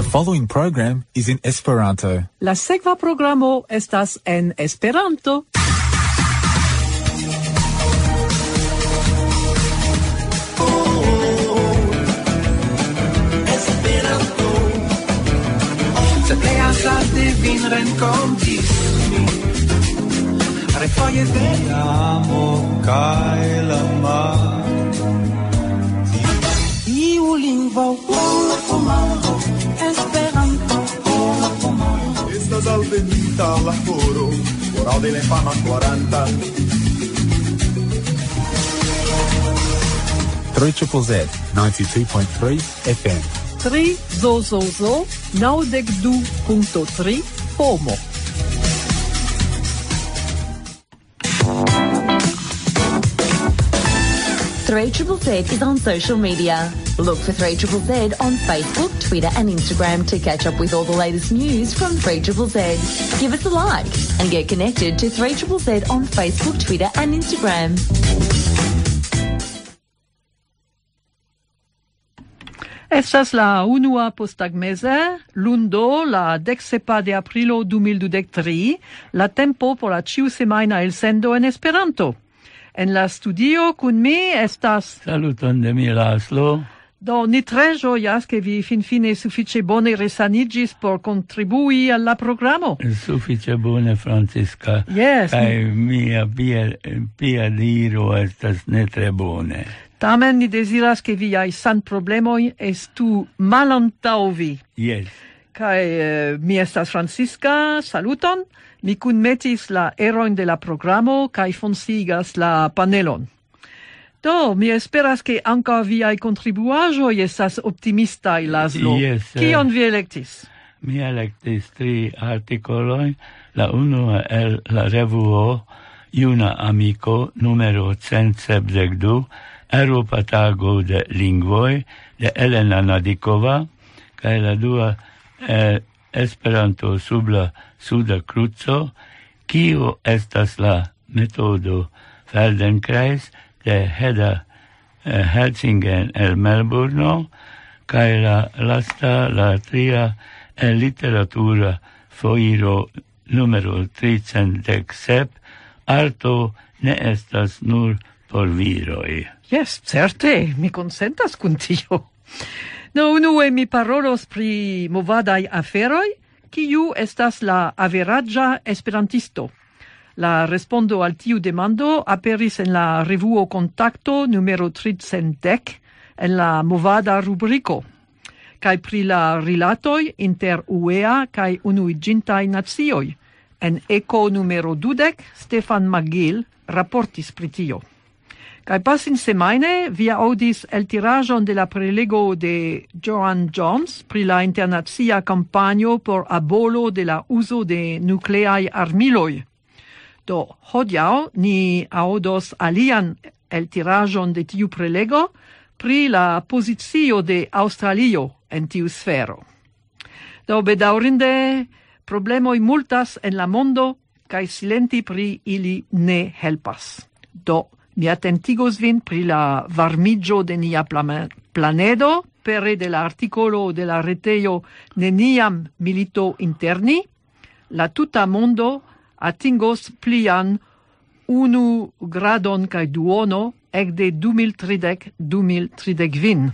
The following program is in Esperanto. La sekva programo estas en Esperanto. Se plej azarde vin renkontis mi. Refoje de amo kaj la mar. Iu lingvo la pomaro Three 40. Triple Z, 92.3 FM. 3 now zo zo, du punto 3, pomo. Triple Z is on social media. Look for 3ZZZ on Facebook, Twitter and Instagram to catch up with all the latest news from 3ZZZ. Give us a like and get connected to 3ZZZ on Facebook, Twitter and Instagram. Estas la unua postagmese, lundo la decsepa de aprilo 2023, la tempo por la ciu semaina el sendo en Esperanto. En la studio kun mi estas... Saluton de mi, Laszlo. Do ni tre gioias che vi finfine suffice bone resanigis por kontribui alla programo. Sufiĉe bone, Franciska. Yes. Kaj mia pia diro estas ne tre bone. Tamen ni deziras ke san problemoi estu malantaŭ vi. Yes. Kai eh, mi estas Franciska, saluton. Mi kunmetis la eroin de la programo kaj fonsigas la panelon. Do, mi esperas che anca viai contribuajo estas optimistai, Laszlo. Yes. Eh. Kion vi electis? Mi electis tri articoloi, la unua el la revuo Iuna Amico, numero 172, Europa Tago de Lingvoi, de Elena Nadikova, kai la dua eh, Esperanto sub la Suda Cruzo, Kio estas la metodo Feldenkrais, de Heda eh, Helsingen el Melbourne kaj la lasta la tria el literatura foiro numero 317 arto ne estas nur por viroi. Yes, certe, mi consentas kun tio. No, unue mi parolos pri movadai aferoi, kiu estas la averaggia esperantisto. La respondo al tiu demando aperis en la revuo Contacto numero 310 en la movada rubrico Kai pri la rilatoi inter UEA kai unuiĝintaj nazioi En eco numero dudek, Stefan Magil raportis pri tio. Kai pasin semaine via audis el tirajon de la prelego de Joan Jones pri la internazia campagno por abolo de la uso de nucleai armiloi Do, hodiau ni audos alian el tirajon de tiu prelego pri la posizio de Australio en tiu sfero. Do, bedaurinde, problemoi multas en la mondo, kai silenti pri ili ne helpas. Do, mi attentigos vin pri la varmigio de nia planedo, pere de l'articolo de la reteio Neniam milito interni, la tuta mondo atingos plian unu gradon kai duono ekde 2030-2030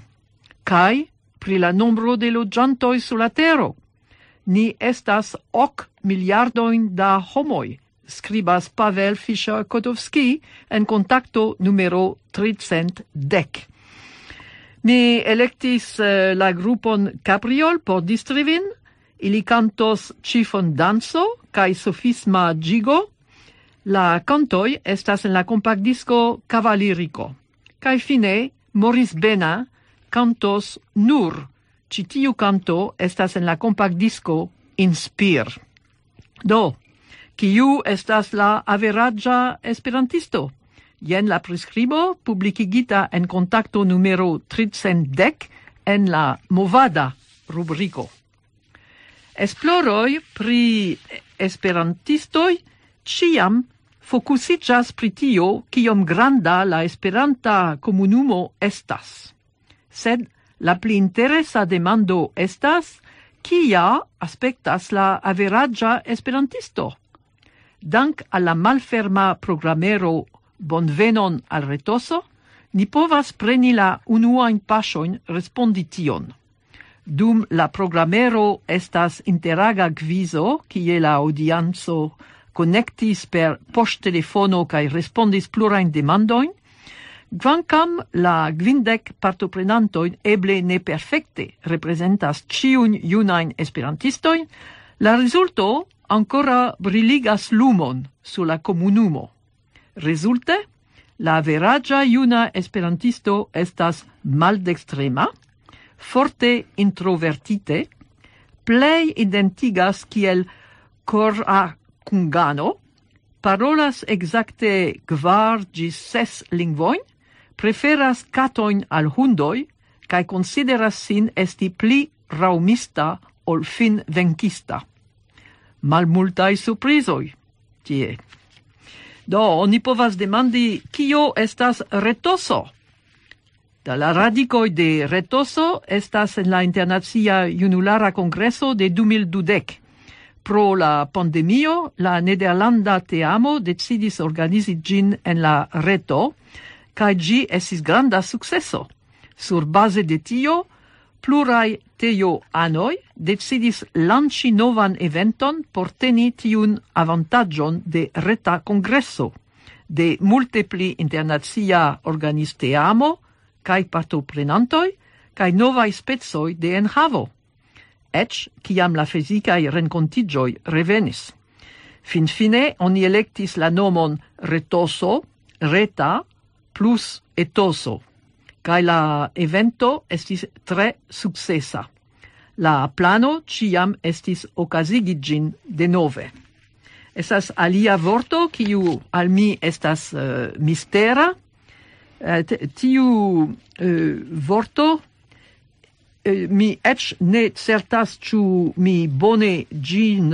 kai pri la nombro de loĝantoj sur la tero. Ni estas ok miliardoin da homoi, scribas Pavel Fischer-Kotowski en contacto numero 310. Mi electis uh, eh, la grupon Capriol por distrivin, Ili cantos chifon danzo kai sofisma gigo. La cantoi estas en la compact disco Cavalirico. kai fine, Moris Bena cantos Nur. Citiu canto estas en la compact disco Inspir. Do, kiu estas la averagia esperantisto? Jen la prescribo publicigita en contacto numero 310 en la Movada rubrico. Esploroj pri esperantistoi ciam fokusiĝas pri tio kiom granda la esperanta comunumo estas. Sed la pli interesa demando estas kia aspectas la averaĝa esperantisto. Dank alla malferma programero Bonvenon al retoso, ni povas preni la unuajn paŝojn respondi tion. Dum la programero estas interaga gviso, kie la audianco connectis per poŝtelefono kaj respondis plurajn demandojn, Quancam la Gvindec partoprenantoin eble ne perfecte representas ciun junain esperantistoin, la risulto ancora briligas lumon su la comunumo. Resulte, la veragia juna esperantisto estas maldextrema, forte introvertite, plei identigas kiel cora cungano, parolas exacte gvar gis ses lingvoin, preferas catoin al hundoi, cae consideras sin esti pli raumista ol fin venkista. Malmultai surprizoi, tie. Do, oni povas demandi, kio estas retoso? Da La radicoi de Retoso estas en la Internacia Junulara Congreso de 2012. Pro la pandemio, la nederlanda teamo decidis organizi gin en la reto, cae gi esis granda successo. Sur base de tio, plurai teo anoi decidis lanci novan eventon por teni tiun avantagion de reta congresso de multipli internacia organisteamo cae partoprenantoi, cae novae spezoi de enhavo, ec ciam la fisicae rencontigioi revenis. Fin fine, oni electis la nomon retoso, reta, plus etoso, cae la evento estis tre successa. La plano ciam estis ocasigigin de nove. Esas alia vorto, kiu al mi estas uh, mistera, Eh, tiu eh, vorto eh, mi ec ne certas ciu mi bone ĝin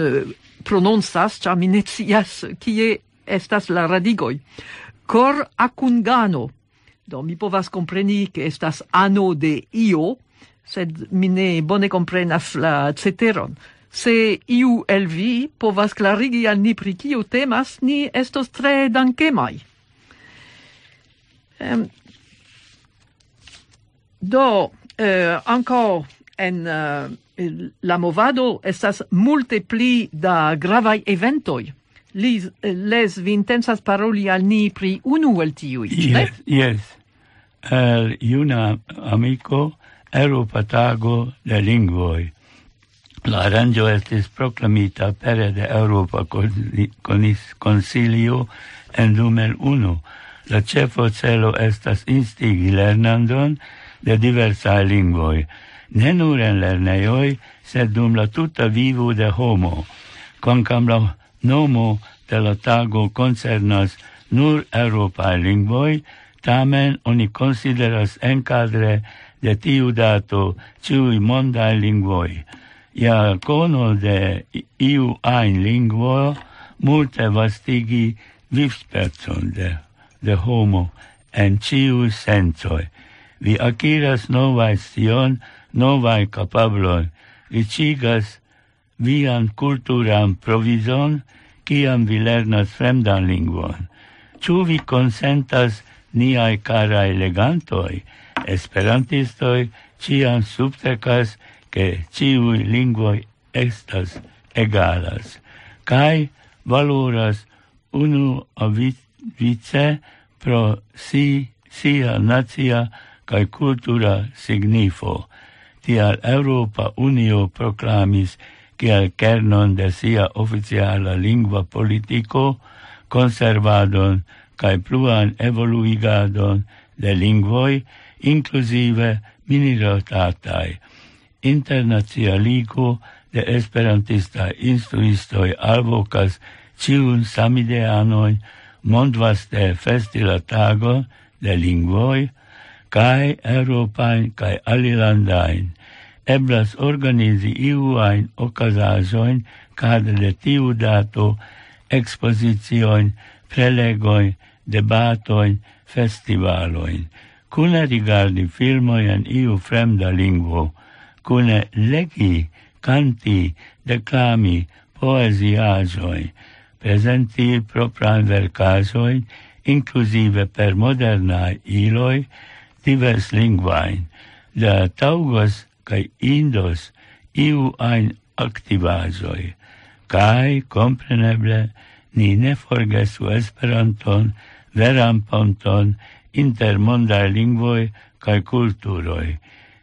prononsas, cia mi ne cias kie estas la radigoi. Cor acungano. Do mi povas compreni che estas ano de io, sed mi ne bone comprenas la ceteron. Se iu el vi povas clarigi al ni pri kio temas, ni estos tre dankemai. Um, do, eh, ankaŭ en uh, la movado estas multe pli da gravaj eventoj. Lis, les, vi intensas paroli al ni pri unu el tiui, yes, ne? Yes, el juna amico Europa Tago de lingvoi. La aranjo estis proklamita pere de Europa Consilio en 2001 La cefo celo estas instigi lernandon de diversae lingvoi, ne nur en lerneioi, sed dum la tuta vivu de homo, quancam la nomo de la tago concernas nur Europae lingvoi, tamen oni consideras encadre de tiu dato ciui mondae lingvoi. Ia cono de iu ain lingvo multe vastigi vivspezon de de homo en ciu sensoi. Vi aciras novae sion, novae capabloi, ricigas vian culturam provizon, ciam vi lernas fremdan lingvon. Ciu vi consentas niai cara elegantoi, esperantistoi ciam subtecas che ciui lingvoi estas egalas, cae valoras unu avit vice pro si sia nazia kai cultura signifo. Tial Europa Unio proclamis kiel kernon de sia oficiala lingua politico conservadon kai pluan evoluigadon de lingvoi inclusive minoritataj. Internacia ligo de esperantista instruistoj alvocas ciun samideanoi mondvaste festi la tago de lingvoi, cae europain cae alilandain, eblas organizi iuain ocasajoin cadre de tiu dato expozicioin, prelegoin, debatoin, festivaloin, cune rigardi filmoien iu fremda lingvo, cune legi, canti, declami, poesiajoi, presenti propran vercasoin, inclusive per modernae iloi, divers lingvain, da taugos cae indos iu ein activazoi, cae, compreneble, ni ne forgesu esperanton, veran ponton, inter mondae lingvoi cae culturoi.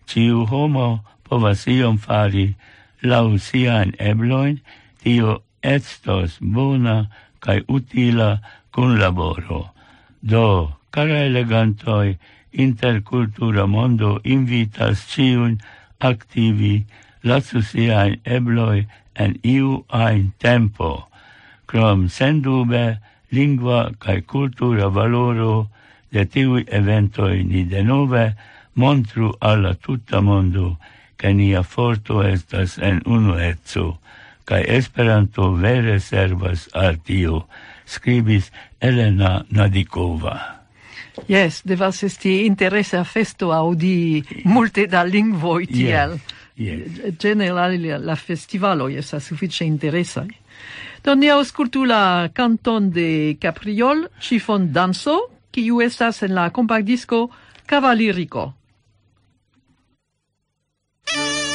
Ciu homo povas iom fari lau sian ebloin, tio estos bona kai utila kunlaboro. Do, cara elegantoi, intercultura mondo invitas ciun activi lasu siain ebloi en iu ein tempo, crom sendube lingua cae cultura valoro de tiui eventoi ni denove montru alla tutta mondo che nia forto estas en unu etzu kaj Esperanto vere servas al tio, scribis Elena Nadikova. Yes, devas esti interesa festo audi multe da lingvoi tiel. Yes, yes. Generale la festivalo estas suffice interesa. Do ni auscultu la canton de Capriol, Chiffon danso, kiu estas en la kompakdisko Cavalirico. Thank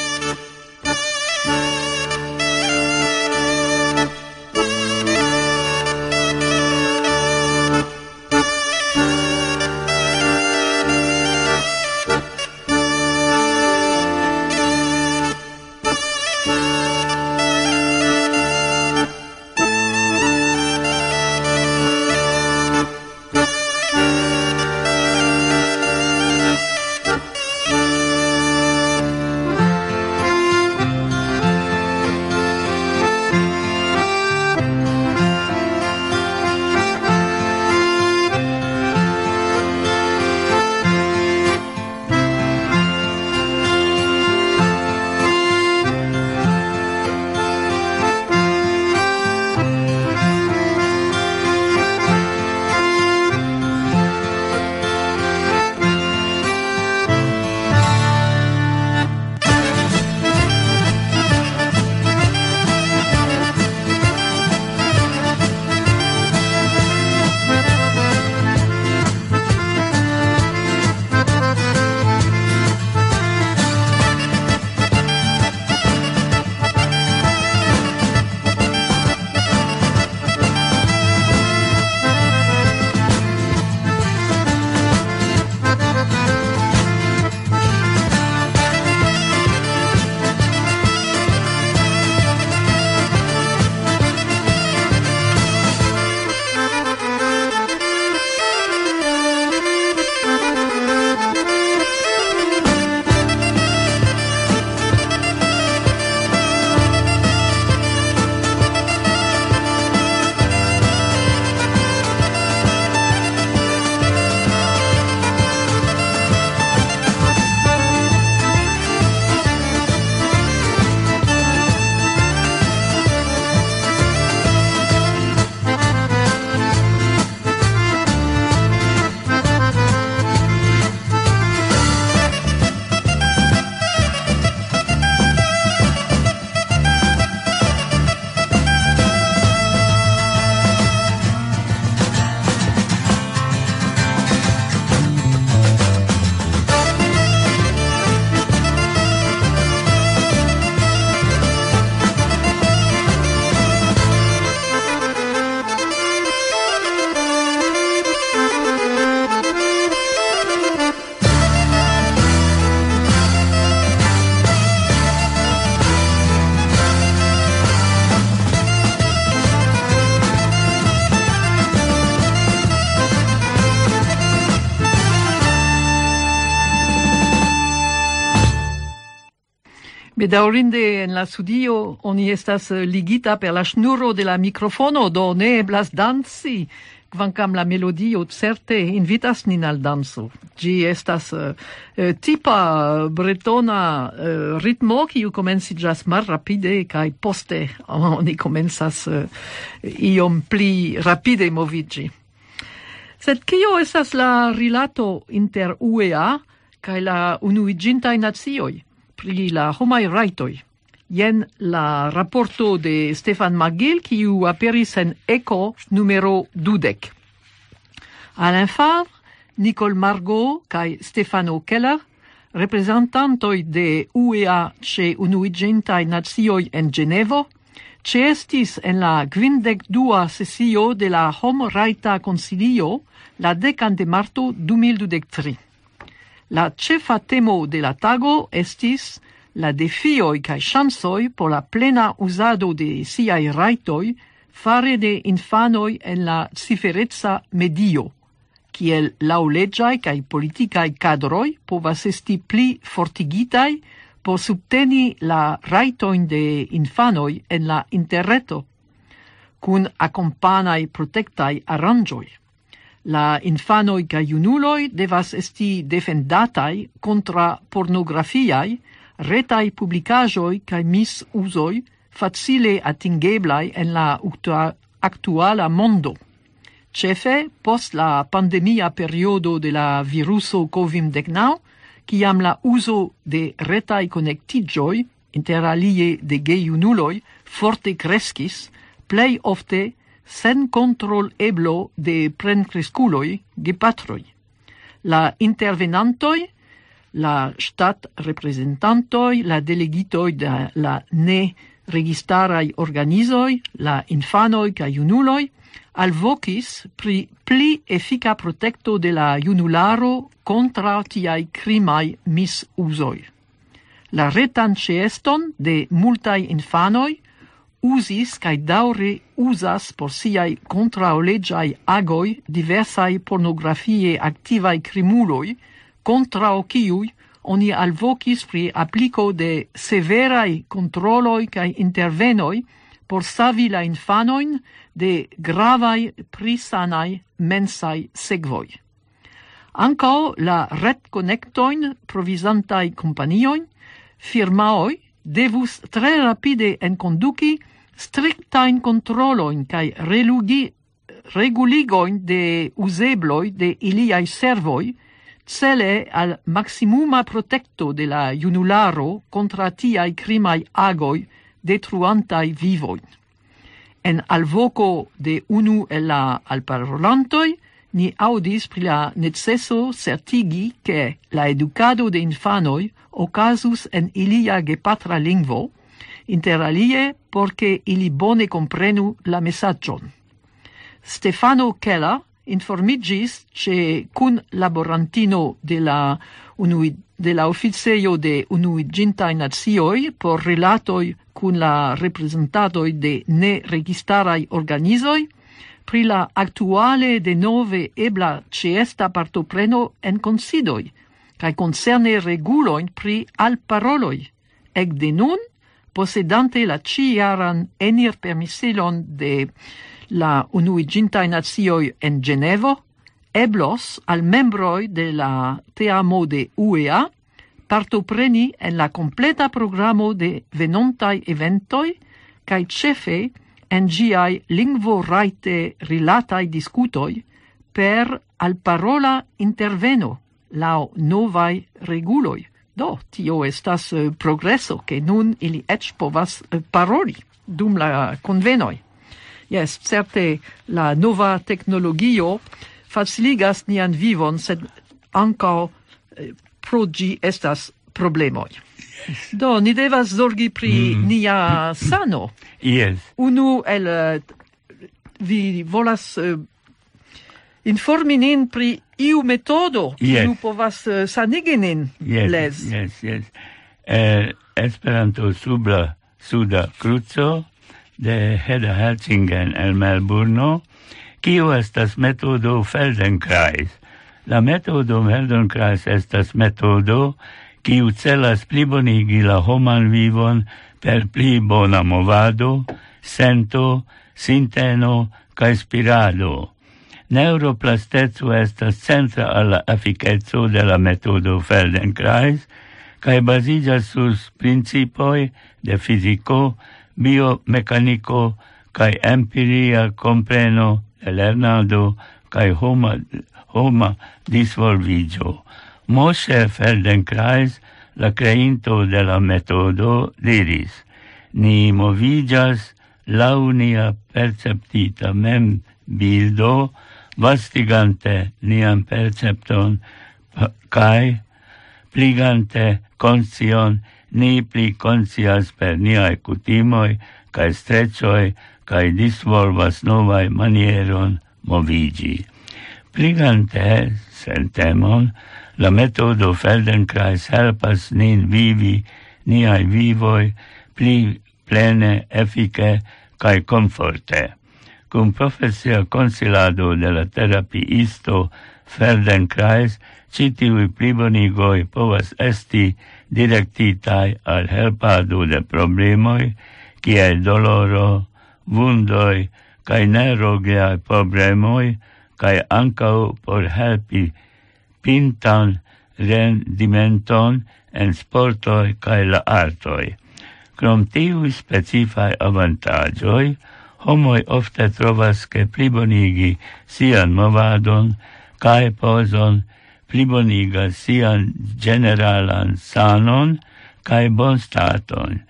Bedaurinde en la studio oni estas eh, ligita per la schnuro de la mikrofono, do ne eblas danci, kvankam la melodio certe invitas nin al danso. Gi estas uh, tipa bretona uh, ritmo, kiu komenciĝas malrapide kaj poste oni komencas uh, iom pli rapide moviĝi. Sed kio estas la rilato inter UEA kaj la unuiĝintaj nacioj? pri la homai raitoi. Jen la raporto de Stefan Magil, kiu aperis en Eco numero dudek. Alain Favre, Nicole Margot kaj Stefano Keller, reprezentantoj de UEA ce unuigentai nazioi en Genevo, Cestis en la kvindek dua sesio de la Homrajta Konsilio la dekan de marto 2023. La cefa temo de la tago estis la defioi cae chansoi por la plena usado de siai raitoi fare de infanoi en la ciferezza medio, kiel lauleggiai cae politicae cadroi povas esti pli fortigitai por subteni la raitoin de infanoi en la interreto, cun accompanae protectai arrangioi. La infanoi ca iunuloi devas esti defendatai contra pornografiai, retai publicajoi ca misusoi facile atingeblai en la actuala mondo. Cefe, post la pandemia periodo de la viruso COVID-19, ciam la uso de retai connectigioi, inter alie de geiunuloi, forte crescis, plei ofte sen control eblo de prencresculoi gepatroi. La intervenantoi, la stat representantoi, la delegitoi de la ne registarai organizoi, la infanoi ca iunuloi, alvocis pri pli effica protecto de la iunularo contra tiai crimai misusoi. La retan ceston de multai infanoi usis kai daure uzas por siaj kontraŭleĝaj agoi diversai pornografie activai crimuloi, contra ociui oni alvocis pri applico de severai controloi kai intervenoi por savi la infanoin de gravai prisanai mensai segvoi. Ancao la retkonektojn provisantai companioin firmaoi devus tre rapide en conduci strictain controloin cae relugi, reguligoin de usebloi de iliai servoi, cele al maximuma protecto de la junularo contra tiai crimai agoi detruantai vivoin. En alvoco de unu e la alparolantoi, ni audis pri la necesso certigi che la educado de infanoi ocasus en ilia gepatra lingvo, interalie porque ili bone comprenu la messagion. Stefano Kella informigis che cun laborantino de la, unui, de la officeio de Unuigintai Nazioi por relatoi cun la representadoi de ne registarai organizoi pri la actuale de nove ebla cesta partopreno en considoi, cae concerne reguloin pri al paroloi. ec de nun posedante la ciaran enir permisilon de la unuigintai nazioi en Genevo, eblos al membroi de la teamo de UEA partopreni en la completa programo de venontai eventoi cae cefe en giai lingvo raite rilatai discutoi per al parola interveno lao novai reguloi Do, tio estas uh, progreso, che nun ili ec povas uh, paroli dum la convenoi. Yes, certe la nova tecnologio faciligas nian vivon, sed anca uh, eh, pro gi estas problemoi. Yes. Do, ni devas zorgi pri mm. nia sano. Yes. Unu el... vi volas informi nin pri iu metodo yes. kiu povas uh, sanigi nin yes, les. Yes, yes. Eh, Esperanto sub la suda cruzo de Hedda Helsingen el Melbourne, kiu estas metodo Feldenkrais. La metodo Feldenkrais estas metodo kiu celas plibonigi la homan vivon per pli bona movado, sento, sinteno ca spirado Neuroplasteco estas centra alla efikeco de la metodo Feldenkrais cae baziĝas sus principoi de fisico, biomecanico, cae empiria compreno de lernado cae homa, homa disvolvigio. Moshe Feldenkrais, la creinto de la metodo, diris, ni movigas launia perceptita mem bildo vastigante nian percepton kai pligante conscion ni pli conscias per niae cutimoi kai strecioi kai disvolvas novae manieron movigi. Pligante sentemon la metodo Feldenkrais helpas nin vivi niai vivoi pli plene efike kai comforte cum profesia consilado de la terapiisto Feldenkrais, citiui plibonigoi povas esti directitai al helpado de problemoi, kiel doloro, vundoi, cae nerogeai problemoi, cae ancau por helpi pintan rendimenton en sportoi cae la artoi. Crom tiui specifai avantagioi, homoi ofte trovas che plibonigi sian movadon cae poson plibonigas sian generalan sanon cae bon staton,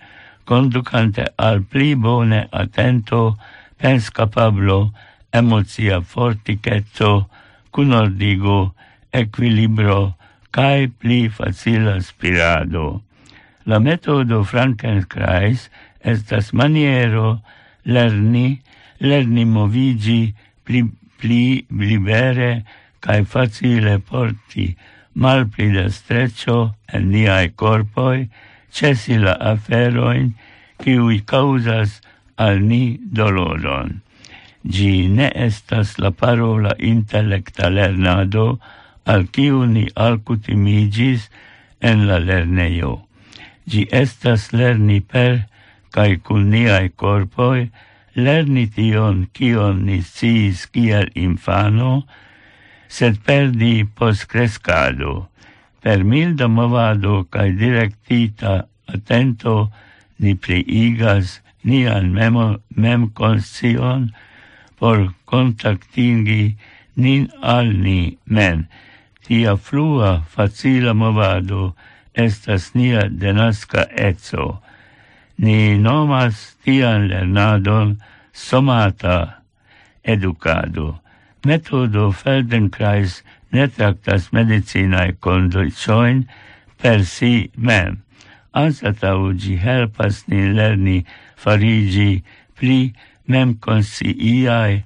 conducante al pli bone atento, penscapablo, emozia forticetto, cunordigo, equilibro, cae pli facila spirado. La metodo Frankenkreis estas maniero lerni, lerni movigi pli, pli libere cae facile porti mal pli da streccio en niai corpoi, cesi la aferoin, ciui causas al ni doloron. Gi ne estas la parola intellecta lernado, al ciu ni alcutimigis en la lerneio. Gi estas lerni per cae cun niai corpoi, lerni tion cion ni sciis kiel infano, sed perdi post crescado. Per milda movado cae directita attento ni pliigas nian memo, mem conscion por contactingi nin al ni men. Tia flua facila movado estas nia denasca etso, Ni nomas tian lernadon somata educado. Metodo Feldenkrais ne tractas medicinae condicioin per si mem. Ansatau gi helpas ni lerni farigi pli mem consciiae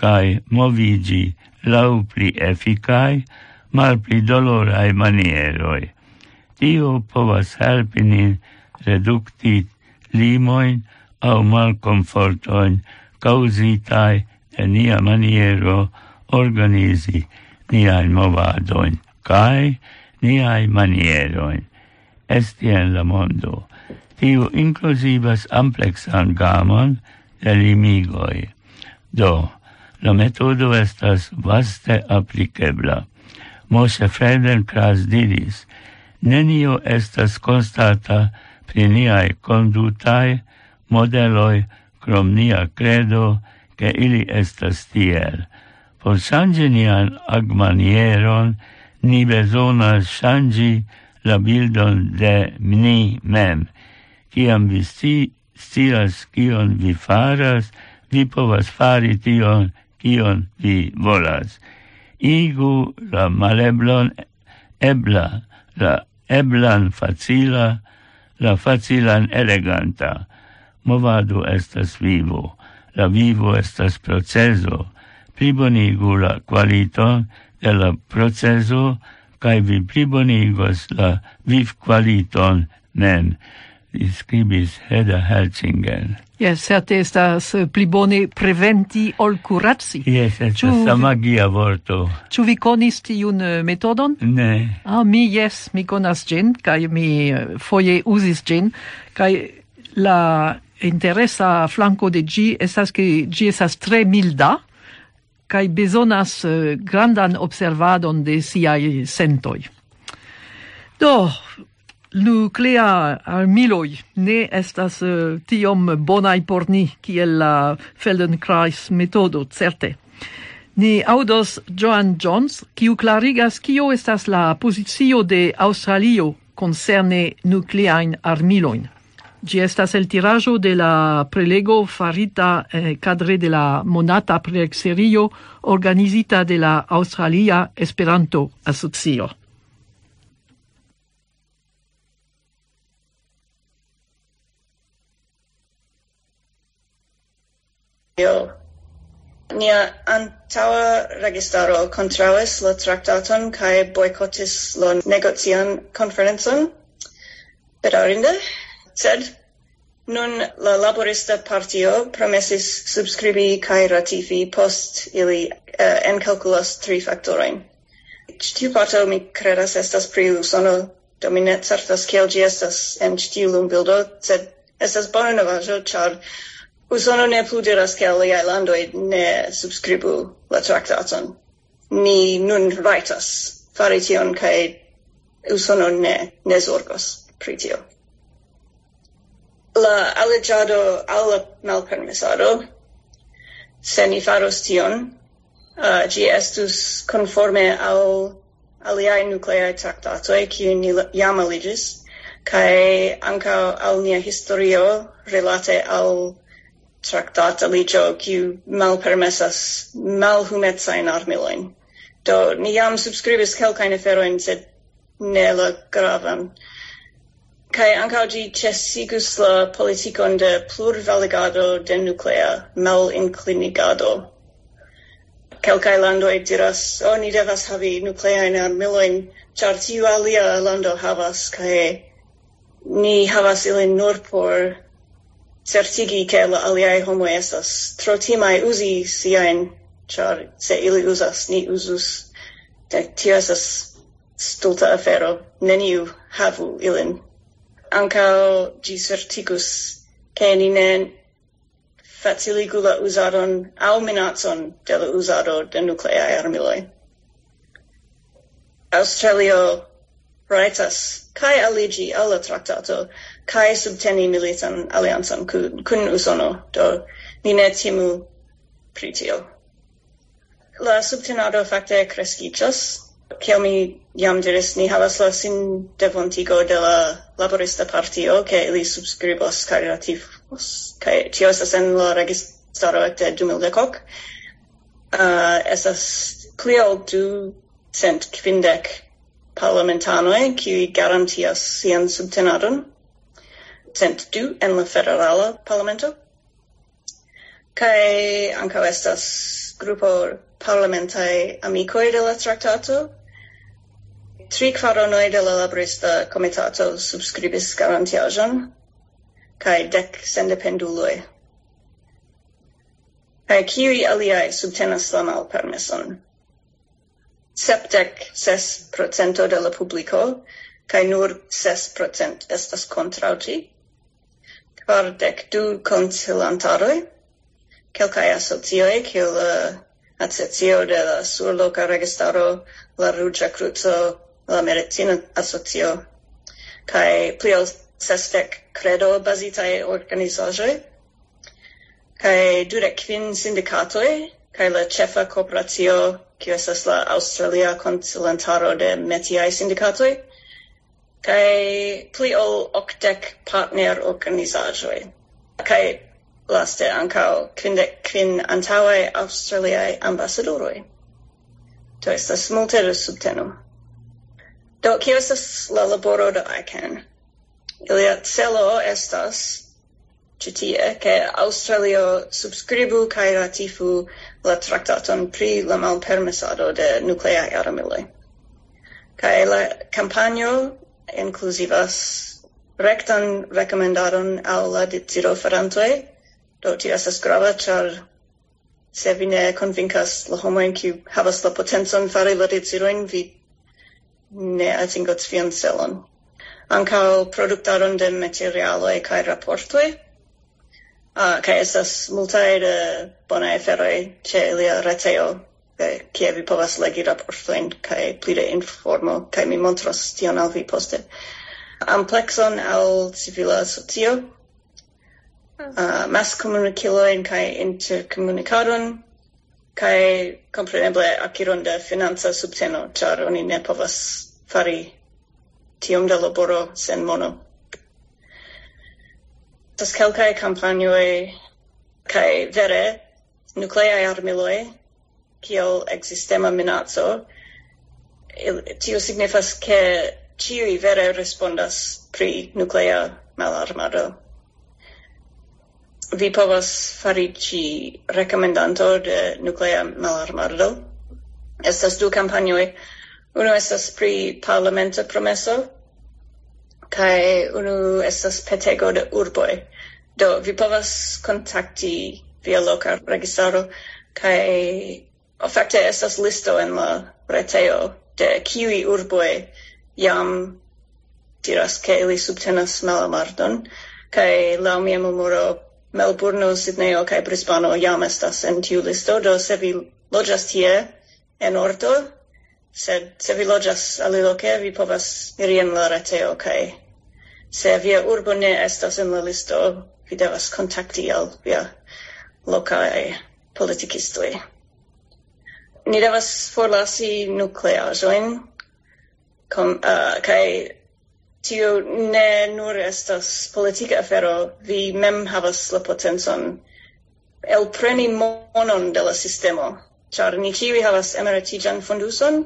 cae movigi lau pli efficae, mal pli dolorae manieroi. Tio povas helpi nin reducti limoin au mal confortoin causitai de nia maniero organizi nia movadoin cae niai manieroin esti en la mondo tiu inclusivas amplexan gamon de limigoi. Do, la metodo estas vaste applicebla. Moshe Fredenkras diris, nenio estas constata pri niai condutai modeloi crom nia credo che ili estas tiel. Por sangi nian agmanieron ni besonas sangi la bildon de ni mem. Ciam vi sti, stias cion vi faras, vi povas fari tion cion vi volas. Igu la maleblon ebla, la eblan facila, la facilan eleganta. Movado estas vivo, la vivo estas proceso, plibonigu la qualiton de la proceso, cae vi plibonigos la viv qualiton mem, describis Heda Herzingen. Yes, certe estas eh, pli bone preventi ol curaci. Yes, estas la magia vorto. Ču vi conis tiun eh, metodon? Ne. Ah, mi yes, mi conas gen, kaj mi eh, foje usis gen, kai la interesa flanco de gi estas che gi estas tre milda kaj bezonas grandan observadon de siai sentoi. Do, nuclea armiloi ne estas uh, tiom bonai por ni, kiel la Feldenkrais metodo, certe. Ni audos Joan Jones, kiu clarigas kio estas la posizio de Australio concerne nucleain armiloin. Gi estas el tirajo de la prelego farita eh, cadre de la monata preexerio organizita de la Australia Esperanto Asocio. Nia antaŭa registaro kontraŭis la traktaton kaj bojkotis la negocian konferencon. Bedaŭrinde, sed nun la laborista partio promesis subscribi kaj ratifi post ili eh, enkalkulas tri faktorojn. Ĉi tiu parto mi kredas estas pri Usono, do mi ne certas kiel ĝi estas en ĉi tiu lumbildo, sed estas bona novaĵo, ĉar Usono ne plu diras che aliaj landoj ne subskribu la traktaton. Ni nun rajtas fari tion kaj Usono ne, ne zorgos pri tio. La aligiado alla malpermesado, se ni faros tion, uh, gi estus conforme al aliae nucleae tractatoe, kiu ni jam aligis, cae anca al nia historio relate al tractata ligio quiu malpermesas malhumetsain armiloin. Do ni jam subscribis kelkain aferoin, sed ne la gravan. Kai ancao gi cessigus la politikon de plurvaligado de nuclea mal inclinigado. Kelkai landoi diras, o, oh, ni devas havi nucleain armiloin, char tiu alia lando havas, kai ni havas ilin nur por certigi che la aliae homo estas. Tro timae usi siain, char se ili usas, ni usus. De tio esas stulta afero. Neniu havu ilin. Ancao gi certigus, che ni ne faciligu la usadon au minatson de la usado de nucleae armiloi. Australio raitas cae aligi alla tractato kai subteni militan alianson kun, kun usono, do ni ne timu pritio. La subtenado facte crescichas, kiel mi jam diris, ni havas la sin devontigo de la laborista partio, ke li subscribos caridativos, kai tio estas en la registaro ecte 2010, uh, estas pli ol du cent quindec parlamentanoi, qui garantias sian subtenadon, cent du en la federala parlamento? Kai anca estas grupo parlamentai amicoi de la traktato. Tri quaronoi de la labrista komitato subskribis garantiajon kai dec sendependuloj kai kiuj aliai subtenas la malpermeson? Septec ses procento de la publiko kai nur ses procent estas contrauti kvardek du consilantaroi, quelcae asocioj, kiel uh, asocio de la surloca registaro, la Ruĝa Cruzo, la Medicina Asocio, cae plio sestec credo basitae organizaĵoj, cae dudek quin sindikatoj, cae la cefa korporacio, kiu estas la Australia Konsilantaro de Metiaj Sindikatoj, kai pli ol octec partner organizajoi. Kai laste ancao quindec quin antaue Australiae ambassadoroi. to estas multe da subteno. Do, kio estas la laboro de ICANN? Ilia celo estas citie che Australio subscribu kai ratifu la tractaton pri la malpermesado de nucleae armiloi. kai la campanio inclusivas rectan recomendadon al la decido farantoi, do ti estas grava, char se vi ne convincas la homoin kiu havas la potenzon fari la deciroin, vi ne atingots vian celon. Ancao productaron de materialoi cae raportoi, uh, ah, cae estas multae de bonae ferroi ce ilia reteo eh, kie vi povas legi raportojn kaj pli da informo kaj mi montros tion al vi poste. Amplexon al civila socio, ah. uh, mas komunikilojn kaj interkomunikadon, kaj kompreneble akiron de financa subteno, ĉar oni ne povas fari tiom da laboro sen mono. estas kelkaj kampanjoj kaj vere nucleae armiloi kiel existema minaco, tio signifas ke ĉiuj vere respondas pri nuclea malarmado. Vi povas farici recomendanto de nuclea malarmado. Estas du campagnoi uno estas pri parlamenta promeso, kai unu estas petego de urboi. Do, vi povas contacti via loca registaro, kai ofte estas listo en la reteo de kiuj urboj jam diras ke ili subtenas malamardon kaj laŭ mia memoro Melbourne, Sydney kai Brisbane jam estas en tiu listo do se vi loĝas tie en orto sed se vi loĝas aliloke vi povas iri en la reteo kaj se via urbo ne estas en la listo vi devas kontakti al via lokaj politikistoj ni devas forlasi nukleaĵojn kom uh, kaj tio ne nur estas politika afero. Vi mem havas la potencon elpreni monon de la sistemo. Char ni ĉiuj havas emeritiĝan fonduson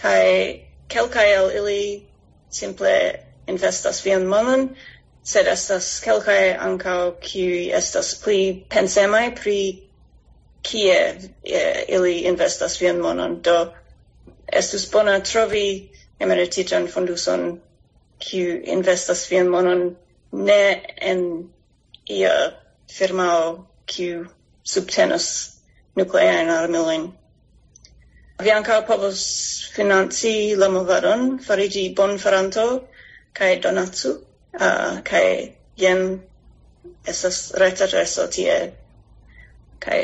kai kelkai el ili simple investas vian monon sed estas kelkai ancao qui estas pli pensemai pri kie eh, ili investas vian monon, do estus bona trovi emerititan fonduson kiu investas vian monon ne en ia firmao kiu subtenas nuclearan armilojn. Vi ankaŭ povos financi la movadon, farigi bonfaranto cae donatsu, uh, cae jen estas retadreso tie cae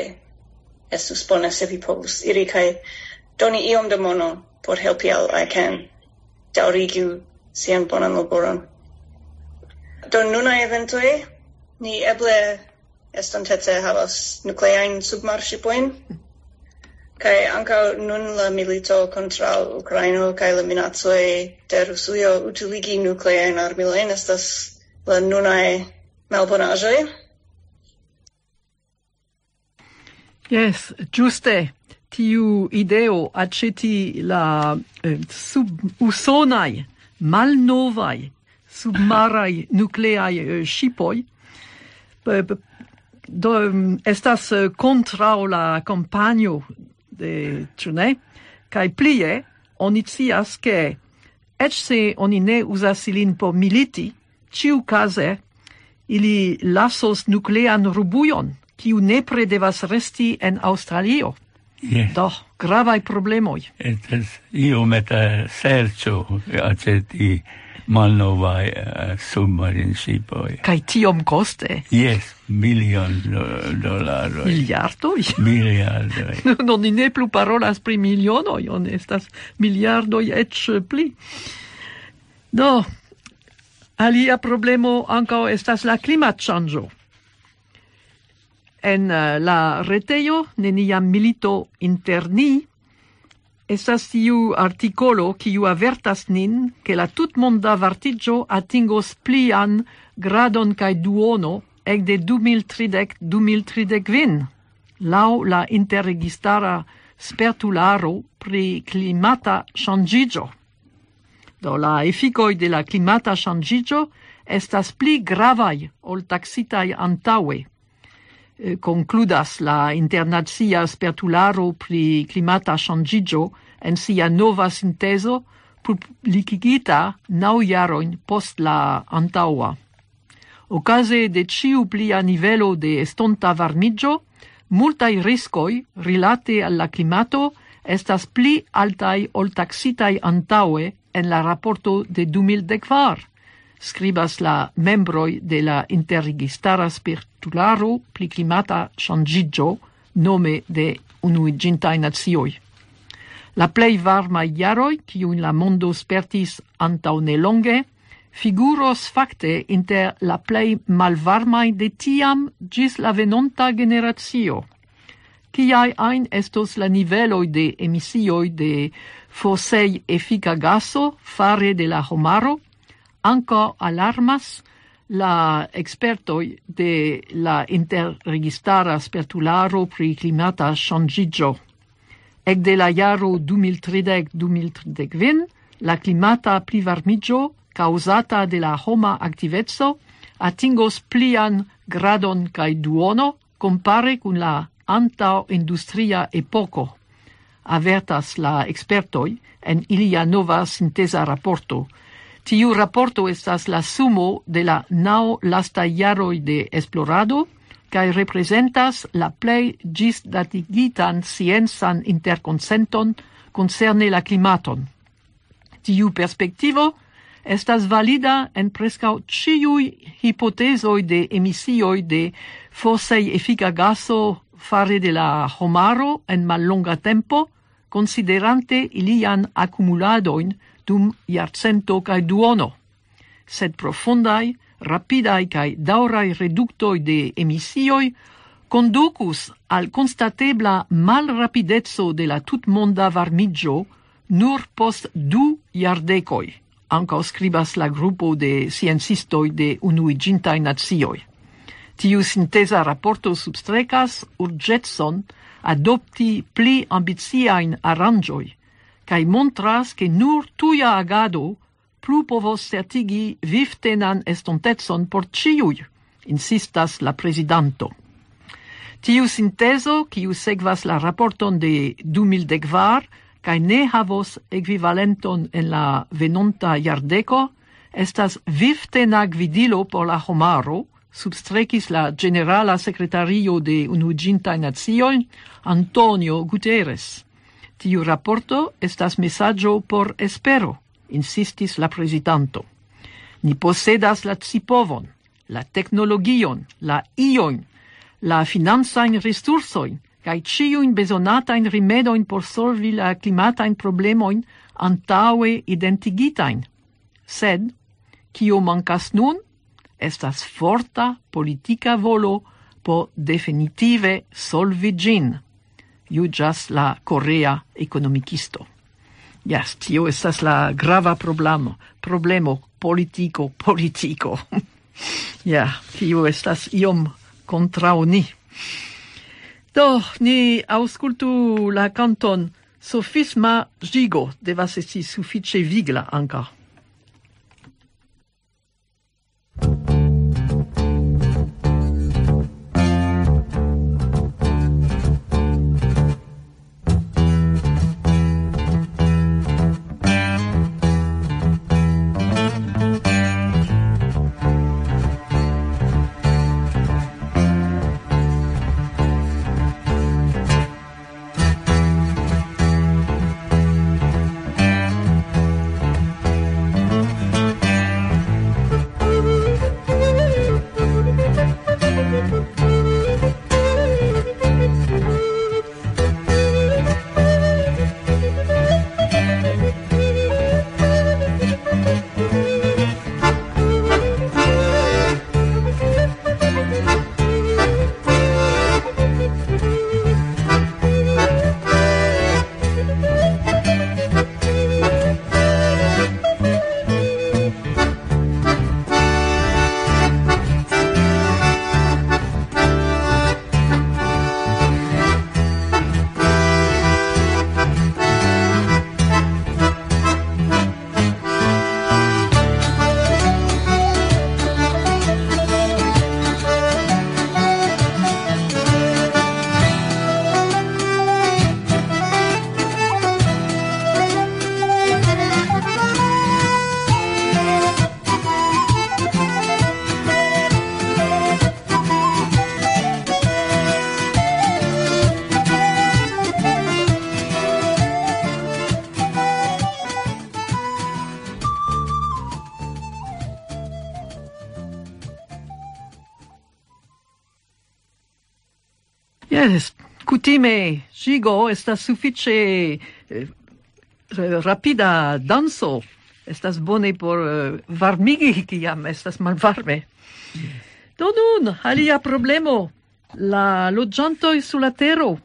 estus bone se vi povus iri kaj doni iom de mono por helpi al ICANN daŭrigu sian bonan laboron. Do nuna eventoj ni eble estontece havas nukleajn submarshipoin, kai ankaŭ nun la milito contra Ukraino kai la minacoj de Rusuio utiligi nukleajn armilojn estas la nunaj malbonaĵoj Yes, giuste. Tiu ideo aceti la eh, sub usonai malnovai submarai nucleai eh, shipoi do mm, estas eh, contra la compagno de Chune kai plie oni cias ke eĉ se oni ne uzas ilin por militi ciu kaze ili lasos nuklean rubuion kiu nepre devas resti en Australio. Yes. Do, gravai problemoi. Et es iomete sercio aceti malnovai uh, eh, submarin shipoi. Kai tiom coste? Yes, milion do, dolaroi. Miliardoi? Miliardoi. no, ni ne plu parolas pri milionoi, on estas miliardoi ec pli. Do, alia problemo anca estas la climat changeo. En eh, la retejo neniam milito inter ni, Estas tiu articolo kiu avertas nin che la tutmonda vartigio atingos plian gradon kaj duono ec de 2030-2030 lau la interregistara spertularo pri climata shangigio. Do la efficoi de la climata shangigio estas pli gravai ol taxitai antaue concludas la internazia spertularo pri climata changigio en sia nova sinteso publicigita nau jaroin post la antaua. Ocase de ciu plia nivelo de estonta varmigio, multai riscoi rilate alla climato estas pli altai ol taxitai antaue en la rapporto de 2014 scribas la membroi de la interregistara spirtularo pli climata changigio nome de unuigintai nazioi. La plei varma iaroi, in la mondo spertis antau nelonge, figuros facte inter la plei malvarmai de tiam gis la venonta generatio. Ciai ein estos la niveloi de emisioi de fosei effica gaso fare de la homaro, Anco alarmas la expertoi de la interregistara spertularo pri climata changigio. Ec de la jaro 2030-2030 la climata plivarmigio causata de la homa activezzo atingos plian gradon cae duono compare cun la antao industria epoco, avertas la expertoi en ilia nova sintesa rapporto – Tiu rapporto estas la sumo de la nao lasta jaroj de esplorado kaj reprezentas la plej ĝisdatigitan sciencan interkonsenton concerne la climaton. Tiu perspektivo estas valida en prescau ciui hipotesoi de emisioi de fosei effica gaso fare de la homaro en mallonga tempo, considerante ilian accumuladoin dum iarcento cae duono, sed profundai, rapidai cae daurai reductoi de emissioi conducus al constatebla malrapidezzo de la tutmonda varmigio nur post du iardecoi, anca scribas la gruppo de sciencistoi de unuigintai nazioi. Tiu sintesa rapporto substrecas urgetson adopti pli ambiziain arrangioi, cae montras che nur tuia agado plu povos certigi viftenan estontetson por ciui, insistas la presidanto. Tiu sinteso, kiu segvas la raporton de 2010 cae ne havos equivalenton en la venonta iardeco, estas vivtena gvidilo por la homaro, substrekis la generala secretario de Unuginta Nazioi, Antonio Guterres. Tiu rapporto estas messaggio por espero, insistis la presidanto. Ni posedas la cipovon, la teknologion, la ion, la finanzain resursojn kaj ciuin besonatain rimedoin por solvi la climatain problemoin antaŭe identigitain. Sed, kio mankas nun, estas forta politika volo po definitive solvi gin juĝas la korea economicisto. Yes, tio estas la grava problemo, problemo politico, politico. ja, tio estas iom kontraŭ ni. Do, ni auscultu la canton Sofisma Gigo devas esti suffice vigla ankaŭ. Yes, cutime shigo estas suffice eh, rapida danso. Estas bone por uh, varmigi ciam estas malvarme. Yes. Do nun, alia problemo. La loggiantoi sulla tero.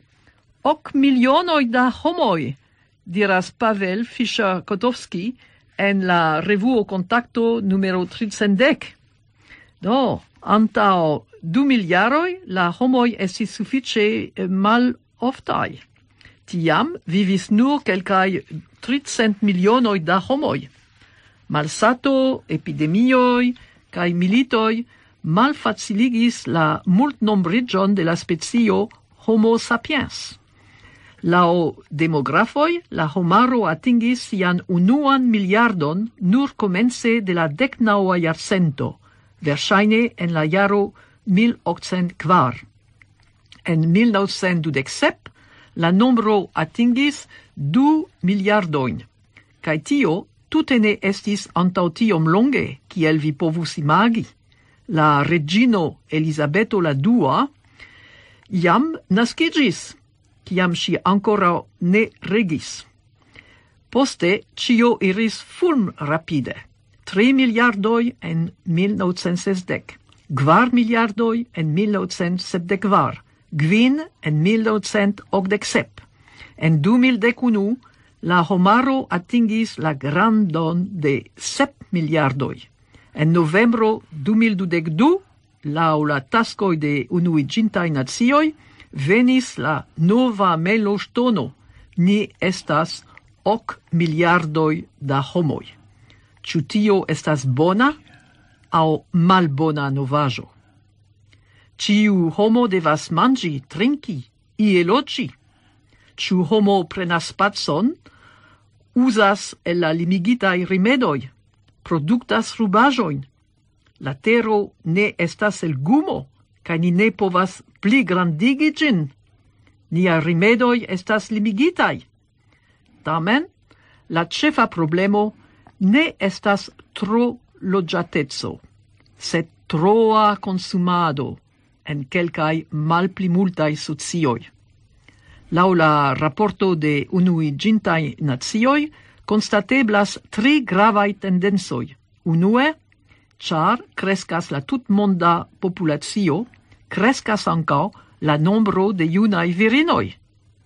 Hoc milionoi da homoj, diras Pavel Fischer-Kotowski en la revuo contacto numero 310. Do, antao du miliaroi la homoj estis eh, mal oftai. Tiam vivis nur kelkaj 300 milionoi da homoi. Malsato, epidemioi, cae militoi mal faciligis la multnombriĝon de la specio Homo sapiens. Lao demografoi, la homaro atingis sian unuan miliardon nur comence de la decnaua iarcento, versaine en la jaro 1804. En 1927 la nombro atingis du miliardoin, cae tio tute ne estis antau tiom longe, kiel vi povus imagi. La regino Elisabeto la dua iam nascigis, ciam si ancora ne regis. Poste cio iris fulm rapide, 3 miliardoi en 1960. Gvar miliardoi en 1974, Gwin en 1987. En 2011 la homaro atingis la grandon de 7 miliardoi. En novembro 2022, lau la tascoi de unuigintai nazioi, venis la nova melostono, ni estas hoc miliardoi da homoi. Ciu tio estas bona? au malbona novajo. Ciu homo devas mangi, trinki, ie loci. Ciu homo prenas patson, usas el la limigitai rimedoi, productas rubajoin. La tero ne estas el gumo, ca ni ne povas pli grandigi gin. Nia rimedoi estas limigitai. Tamen, la cefa problemo ne estas tro loggiatezzo, set troa consumado en quelcae malpli multae socioi. Lau la rapporto de unui gintai nazioi, constateblas tri gravae tendensoi. Unue, char crescas la tut monda populatio, crescas ancao la nombro de iunae virinoi.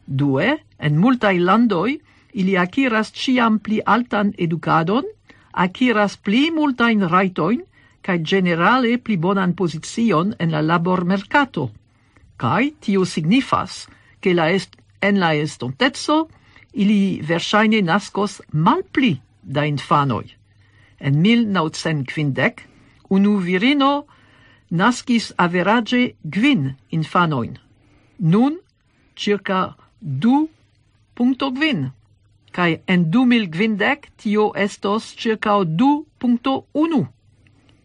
Due, en multae landoi, ili aciras ciam pli altan educadon, akiras pli multain raitoin kai generale pli bonan position en la labor mercato. Kai tio signifas, ke la est, en la estonteco ili verŝajne naskos malpli da infanoi. En 1950 unu virino naskis average kvin infanoin. Nun circa du punto kvin Kai en 2020 tio estos circa 2.1.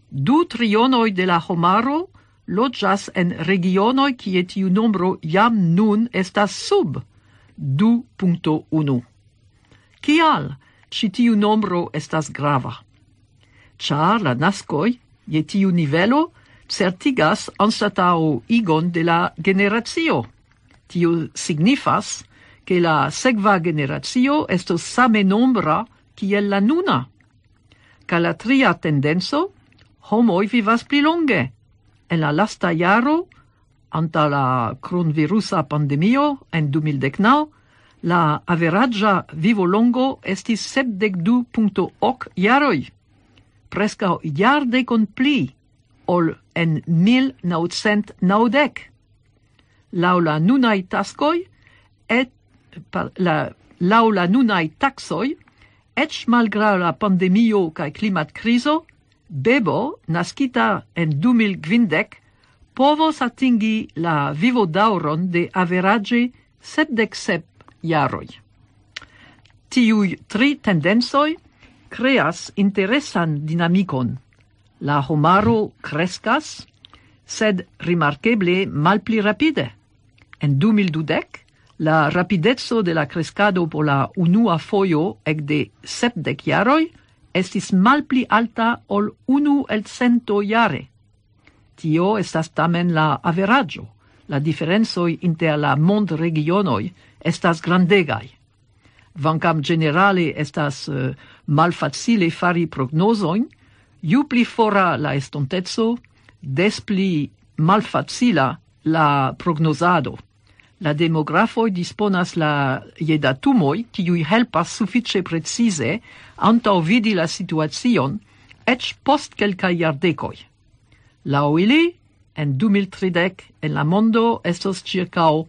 Du trionoi de la homaro loĝas en regionoi kie tiu nombro jam nun estas sub 2.1. Kial ci tiu nombro estas grava? char la nascoi je tiu nivelo certigas anstatao igon de la generazio. Tio signifas che la segva generazio estos same nombra kiel la nuna. Ca la tria tendenzo, homoi vivas pli longe. En la lasta jaro, anta la cronvirusa pandemio en 2019, la averagia vivo longo estis 72.8 jaroi, presca iarde con pli, ol en 1990. Laula nunai tascoi, et la, lau la nunai taxoi, ec malgra la pandemio cae climat criso, bebo, nascita en 2020, povos atingi la vivo dauron de average sepdec sep jaroi. Tiui tri tendensoi creas interesan dinamicon. La homaro crescas, sed rimarkeble malpli rapide. En 2012 La rapidezzo de la crescado por la unua foio ec de sepdec jaroi estis malpli alta ol unu el cento jare. Tio estas tamen la averaggio. La differenzoi inter la mond regionoi estas grandegai. Vancam generale estas uh, malfacile fari prognosoin, ju pli fora la estontezzo, des pli malfacila la prognosado. La demografo disponas la je datumoj, kiuj helpas sufiĉe precize antaŭvidi la situacion eĉ post kelkaj jardekoj. La ili, en 2030 en la mondo estos ĉirkaŭ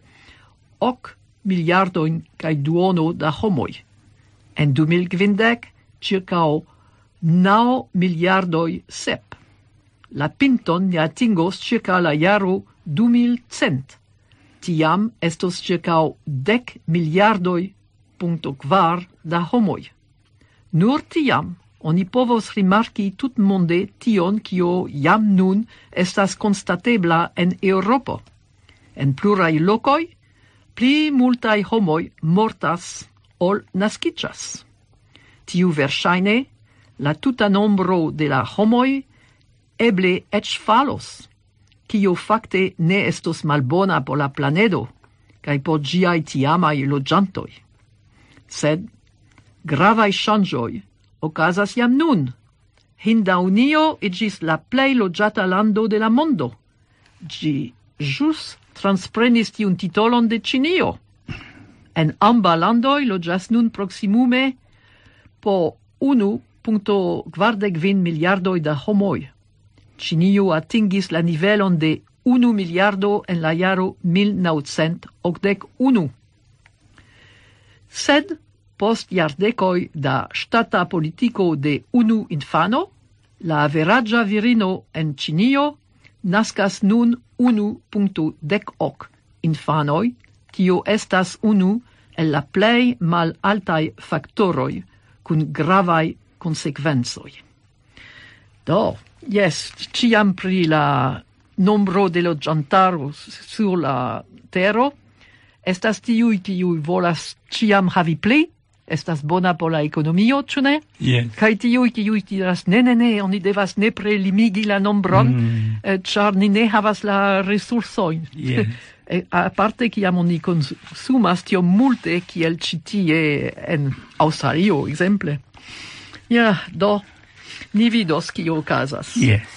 ok miliardojn kaj duono da homoj. En 2020 ĉirkaŭ 9 miliardoj sep. La pinton ne atingos ĉirkaŭ la jaro 2100 tiam estos circao dec miliardoi punto quar da homoi. Nur tiam oni povos rimarki tut monde tion kio jam nun estas constatebla en Europo. En plurai locoi, pli multai homoi mortas ol nascicas. Tiu versaine, la tuta nombro de la homoi eble ec falos kio facte ne estos malbona por la planedo cae por giai tiamai logiantoi. Sed gravaj changioi ocasas iam nun. Hinda unio igis la plei logiata lando de la mondo. Gi jus transprenis tiun titolon de Cinio. En amba landoi logias nun proximume po unu miliardoi da homoj. Cinio atingis la nivelon de 1 miliardo en la jaro 1981. Sed post iardecoi da ŝtata politiko de unu infano, la averaĝa virino en Cinio naskas nun 1.10 infanoi, tio estas unu el la plej malaltaj faktoroj kun gravaj konsekvencoj. Do, Yes, ciam pri la nombro de loĝantaro sur la tero estas tiui kiuj volas ciam havi pli, estas bona por la economio, ĉu ne? Yes. Kaj tiuj kiuj diras ne ne ne, oni devas ne limigi la nombron, mm. Eh, ĉar ni ne havas la resursojn. Yes. E, eh, aparte kiam oni konsumas tio multe kiel ĉi tie en Aŭstralio, ekzemple. Ja, do ni vidos kio okazas. Yes.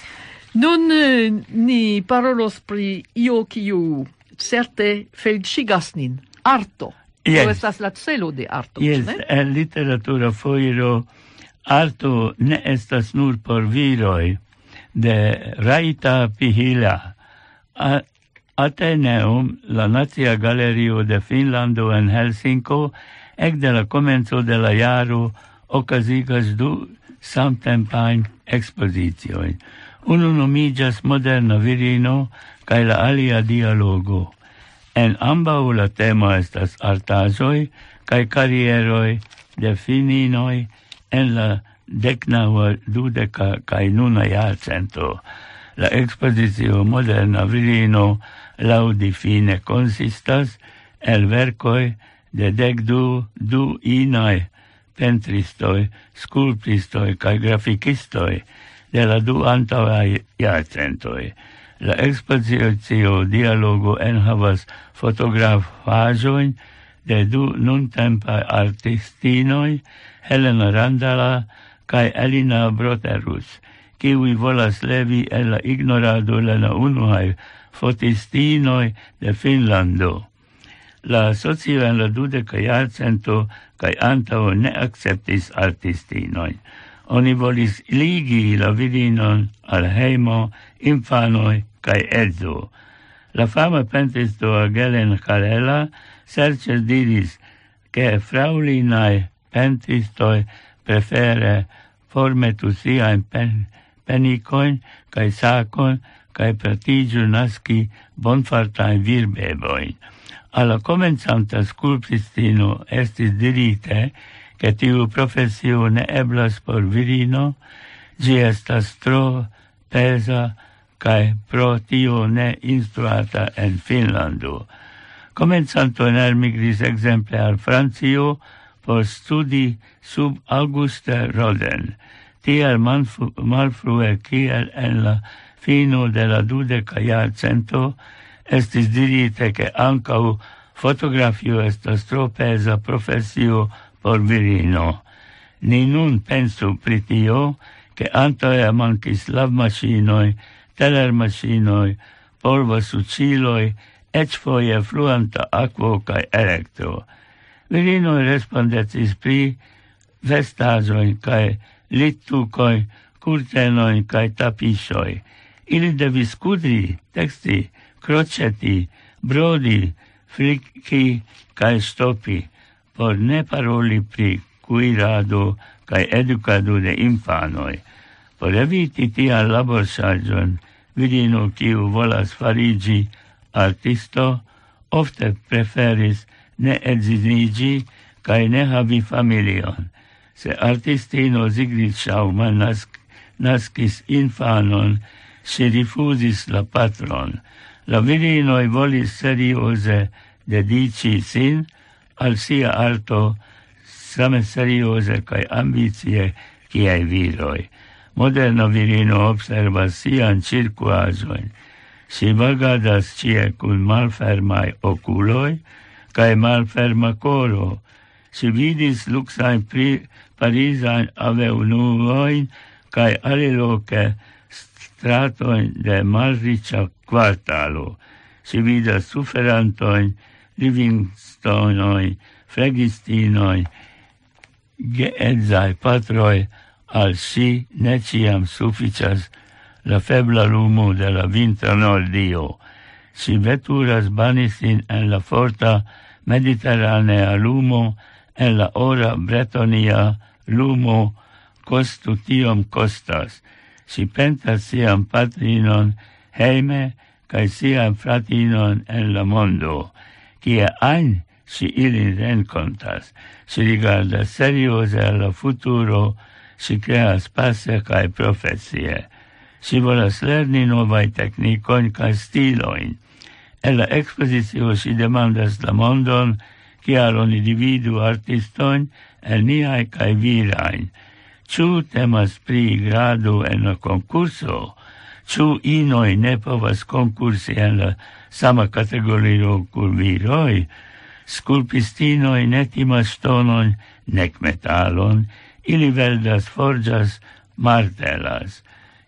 Nun eh, ni parolos pri io kiu certe felcigas nin, arto. Yes. Tio estas la celo de arto, yes. ne? en literatura foiro arto ne estas nur por viroi, de Raita Pihila. A Ateneum, la Nacia Galerio de Finlando en Helsinko, ekde la komenco de la jaro okazigas du samtempain expositioin. Unu nomigas moderna virino cae la alia dialogo. En ambau la temo estas artaĵoj cae karieroj de fininoi en la decnaua dudeca cae nuna jarcento. La expositio moderna virino laŭdifine consistas el vercoi de decdu du, du pentristoi, sculptistoi cae graficistoi de la du antauai iarcentoi. La expozizio dialogo enhavas fotografajoin de du nuntempa artistinoi, Helena Randala cae Elina Broterus, kiwi volas levi el la ignorado la unuae fotistinoi de Finlando la socio en la dudeca jarcento kaj antaŭ ne akceptis artistinojn. Oni volis ligi la virinon al hejmo, infanoj kaj edzo. La fama pentristo Gelen Karela serĉas diris, ke fraŭlinaj pentristoj prefere formetu siajn pen, penikojn kaj sakon kaj pretiĝu naski bonfartajn virbebojn alla comenzanta sculptistino estis dirite che tiu professione eblas por virino, gi estas tro pesa cae pro tio ne instruata en Finlando. Comenzanto en elmigris exemple al Francio por studi sub Auguste Roden, tiel malfrue kiel en la fino de la dudeca iarcento, cento, estis dirite che ancau fotografio estas tro pesa profesio por virino. Ni nun pensu pri tio, che antae mancis lavmacinoi, telermacinoi, polvasuciloi, ec foie fluanta aquo cae electro. Virinoi respondetis pri vestazoi cae littucoi, curtenoi cae tapisoi. Ili devis cudri, texti, croceti, brodi, flicki cae stopi, por ne paroli pri cuirado cae educado de infanoi. Por eviti tian laborsaĝon, virino kiu volas farigi artisto ofte preferis ne edziniĝi cae ne havi familion. Se artistino Sigrid Schaumann nask, naskis infanon, si rifusis la patron, La virinoj volis serioze dedici sin al sia arto same serioze kaj ambicie kiaj viroi. Moderna virino observas sian circuazoin. Si vagadas cie cun malfermai oculoi cae malferma coro. Si vidis luxain pri parisain aveunuoin cae aliloce stratoin de malricia quartalo. Si vidas suferantoin, livingstonoi, fregistinoi, geedzai patroi, al si ne ciam la febla lumo de la vintra nordio. Si veturas banisin en la forta mediterranea lumo, en la ora bretonia lumo, costu tiom costas. Si pentas siam patrinon, heime cae sian fratinon en la mondo, kie ajn si ilin rencontas, si rigarda serioze alla futuro, si creas passe cae profesie, si volas lerni novai technicoin cae stiloin. En la ekspozicio si demandas la mondon, cial oni dividu artistojn el niaj cae virain, Ciu temas pri grado en la konkurso, Ĉu inoj ne povas konkursi en la sama kategorio kun viroj? Skulpistinoj ne timas ŝtonon nek metalon, ili veldas, forĝas, martelas.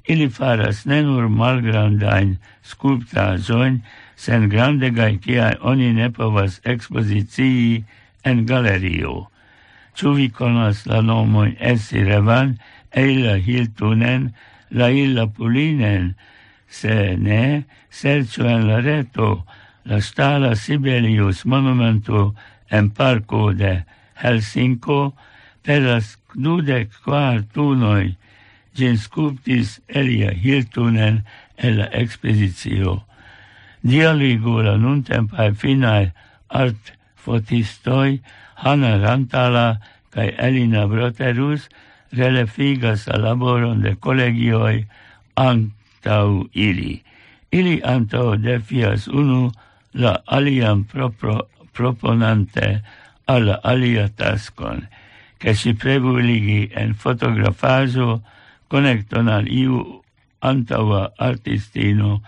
Ili faras ne nur malgrandajn skulptaĵojn, sen grandegaj kiaj oni ne povas ekspozicii en galerio. Ĉu vi konas la nomojn Essi Revan, Eila Hiltunen, la illa pulinen, se ne, serciu en la reto la stala Sibelius monumento en parco de Helsinko per las dudec quar tunoi gen sculptis Elia Hiltunen el la expedizio. Dialigu la nuntempae finae art fotistoi Hanna Rantala cae Elina Broterus relefigas la laboron de collegioi antau ili. Ili antau defias unu la alian propro, proponante al alia taskon, che si prevuligi en fotografaso connecton al iu antaua artistino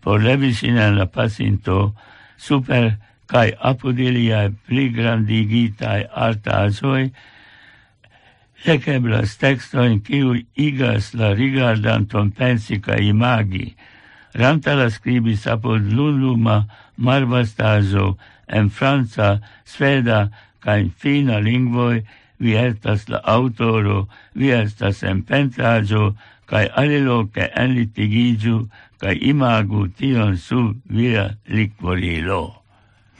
por levisin en la pacinto super cae apudiliae pli grandigitae artasoi Ec eblas textoin kiu igas la rigardanton pensi ca imagi. Rantala scribis apod lunluma marvastazo en franca, sveda ca in fina lingvoi vi estas la autoro, vi estas en pentrajo, cae aliloque en litigigiu, cae imagu tion su via liquorilo.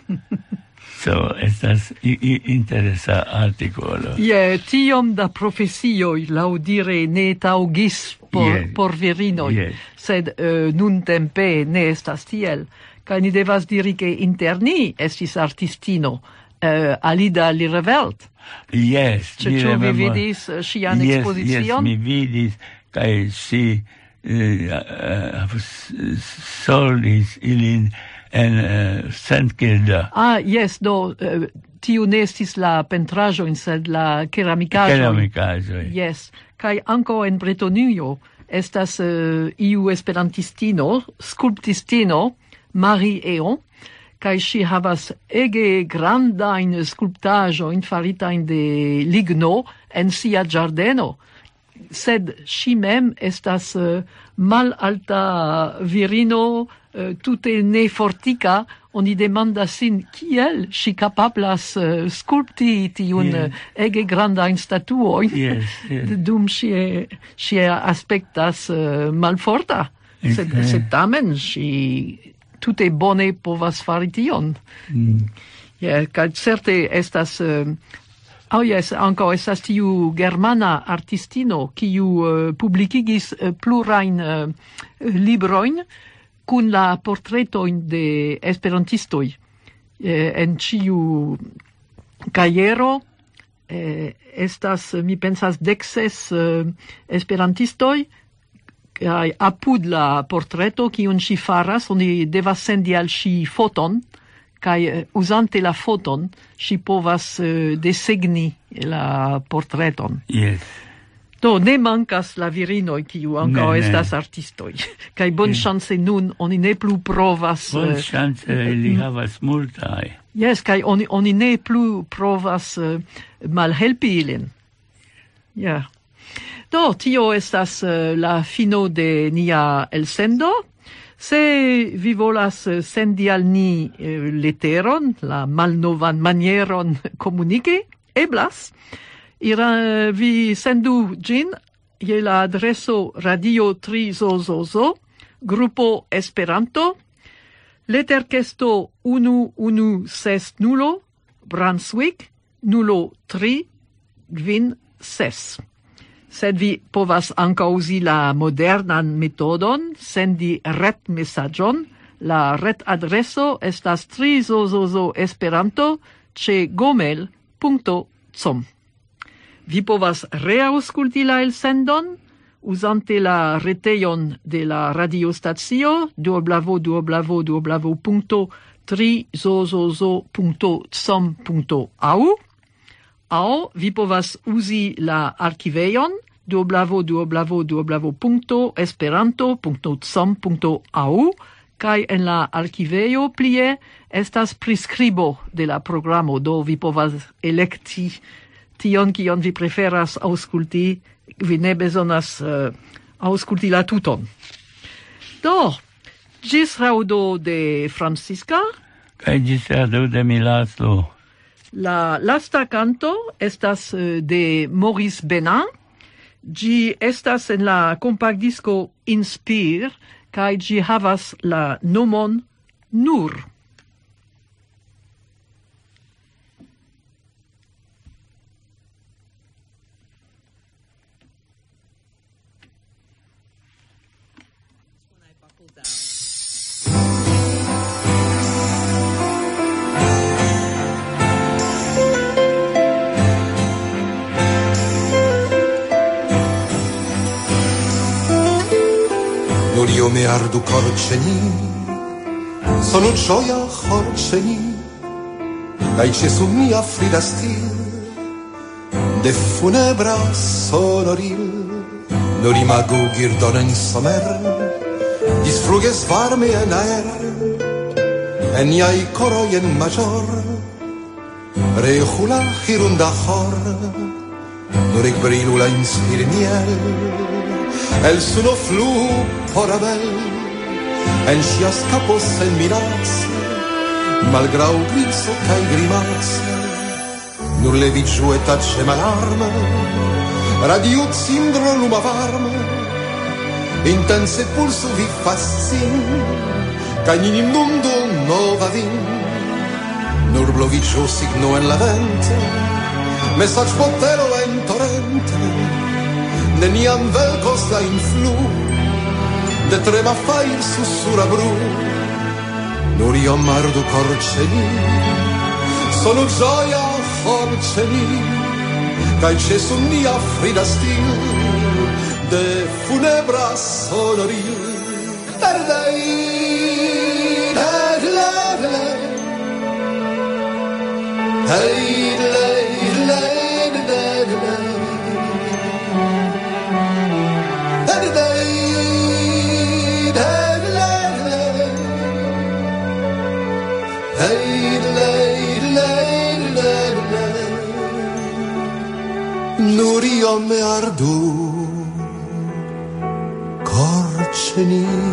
So, estas interesa articolo. Ie, yeah, tiom da profesioi, laudire, ne taugis por, yeah. por virinoi, yeah. sed eh, uh, nun tempe ne estas tiel. Kaj ni devas diri che interni estis artistino, uh, Alida Lirevelt. Yes, Ĉu Lirevelt. Vi vidis eh, ŝian yes, exposition? Yes, mi vidis, ca si... uh, uh, solis ilin en eh, uh, St. Kilda. Ah, yes, do, uh, tiu ne estis la pentrajo, in sed la keramicajo. Keramicajo. Yes, kai anco en Bretonio estas uh, iu esperantistino, sculptistino, Marie Eon, kai si havas ege granda in sculptajo in farita in de ligno en sia giardeno sed si mem estas uh, mal alta virino uh, tute ne fortica oni demanda sin kiel si capablas uh, eh, sculpti tiun yes. uh, ege grandain statuo yes, yes. dum si, si aspectas uh, malforta. Sed, okay. sed tamen si tute bone povas fari tion. Mm. Yeah, kaj certe estas... Uh, Oh yes, ankaŭ estas tiu germana artistino kiu uh, publikigis uh, plurain uh, librojn cun la portretoin de esperantistoi eh, en ciu caiero eh, estas, mi pensas, dexes eh, esperantistoi kai apud la portreto kiun si faras, oni devas sendi al si foton, kai eh, usante la foton si povas eh, desegni la portreton. Yes. Do ne mancas la virinoj kiu ankaŭ estas artistoj. Kaj chance nun oni ne plu provas Bonŝance eh, eh, li eh, havas multai. Yes, kaj oni oni ne plu provas malhelpi ilin. Ja. Do tio estas la fino de nia elsendo. Se vi volas sendi al ni leteron, la malnovan manieron komuniki, eblas. Ira, eh, vi sendu gin je la adreso Radio 3 Zozozo, Grupo Esperanto, Letterkesto 1160 nulo, Brunswick, nulo 3, Gvin 6. Sed vi povas anca usi la modernan metodon, sendi ret messagion, la ret adreso estas trizozozo esperanto ce gomel.com. Vi povas reaŭskulti la elsendon uzante la retejon de la radiostacio duoblavo duoblavo duoblavo punto tri zozozo punto som punto au. Au vi povas uzi la archivejon duoblavo duoblavo duoblavo punto esperanto punto som punto au kai en la archivejo plie estas prescribo de la programo do vi povas elekti tion kion vi preferas aŭskulti, vi ne bezonas eh, uh, auskulti la tuton. Do, gis raudo de Francisca kaj gis raŭdo de Milaslo. La lasta canto estas eh, de Maurice Benin. Gi estas en la compact disco Inspire, kai gi havas la nomon Nur. Lorione arducorceni, sono gioia corceni, dai mia frida affridasti, de funebra sonoril, Non rimago girdona in somer, di sfrughe svarme en aer, E niai coro en major, re hula hirunda hor, norik brilula in sirmiel, elles sous nos flous Porabel, enșias capos în minață, malgrau briso cae grimață, nur levi giueta ce malarmă, radiut sindro luma varmă, intense pulso vi fascin, ca in imundo nova vin, nur blovi signo en la vente, messaggio potero neniam velkos la influ de trema fair sussura bru. Nur io mardu corceni sono gioia forceni cae cesu mia frida stil de funebra sonoril. Tardai, perdei tardai, משם מהרדו קור שני.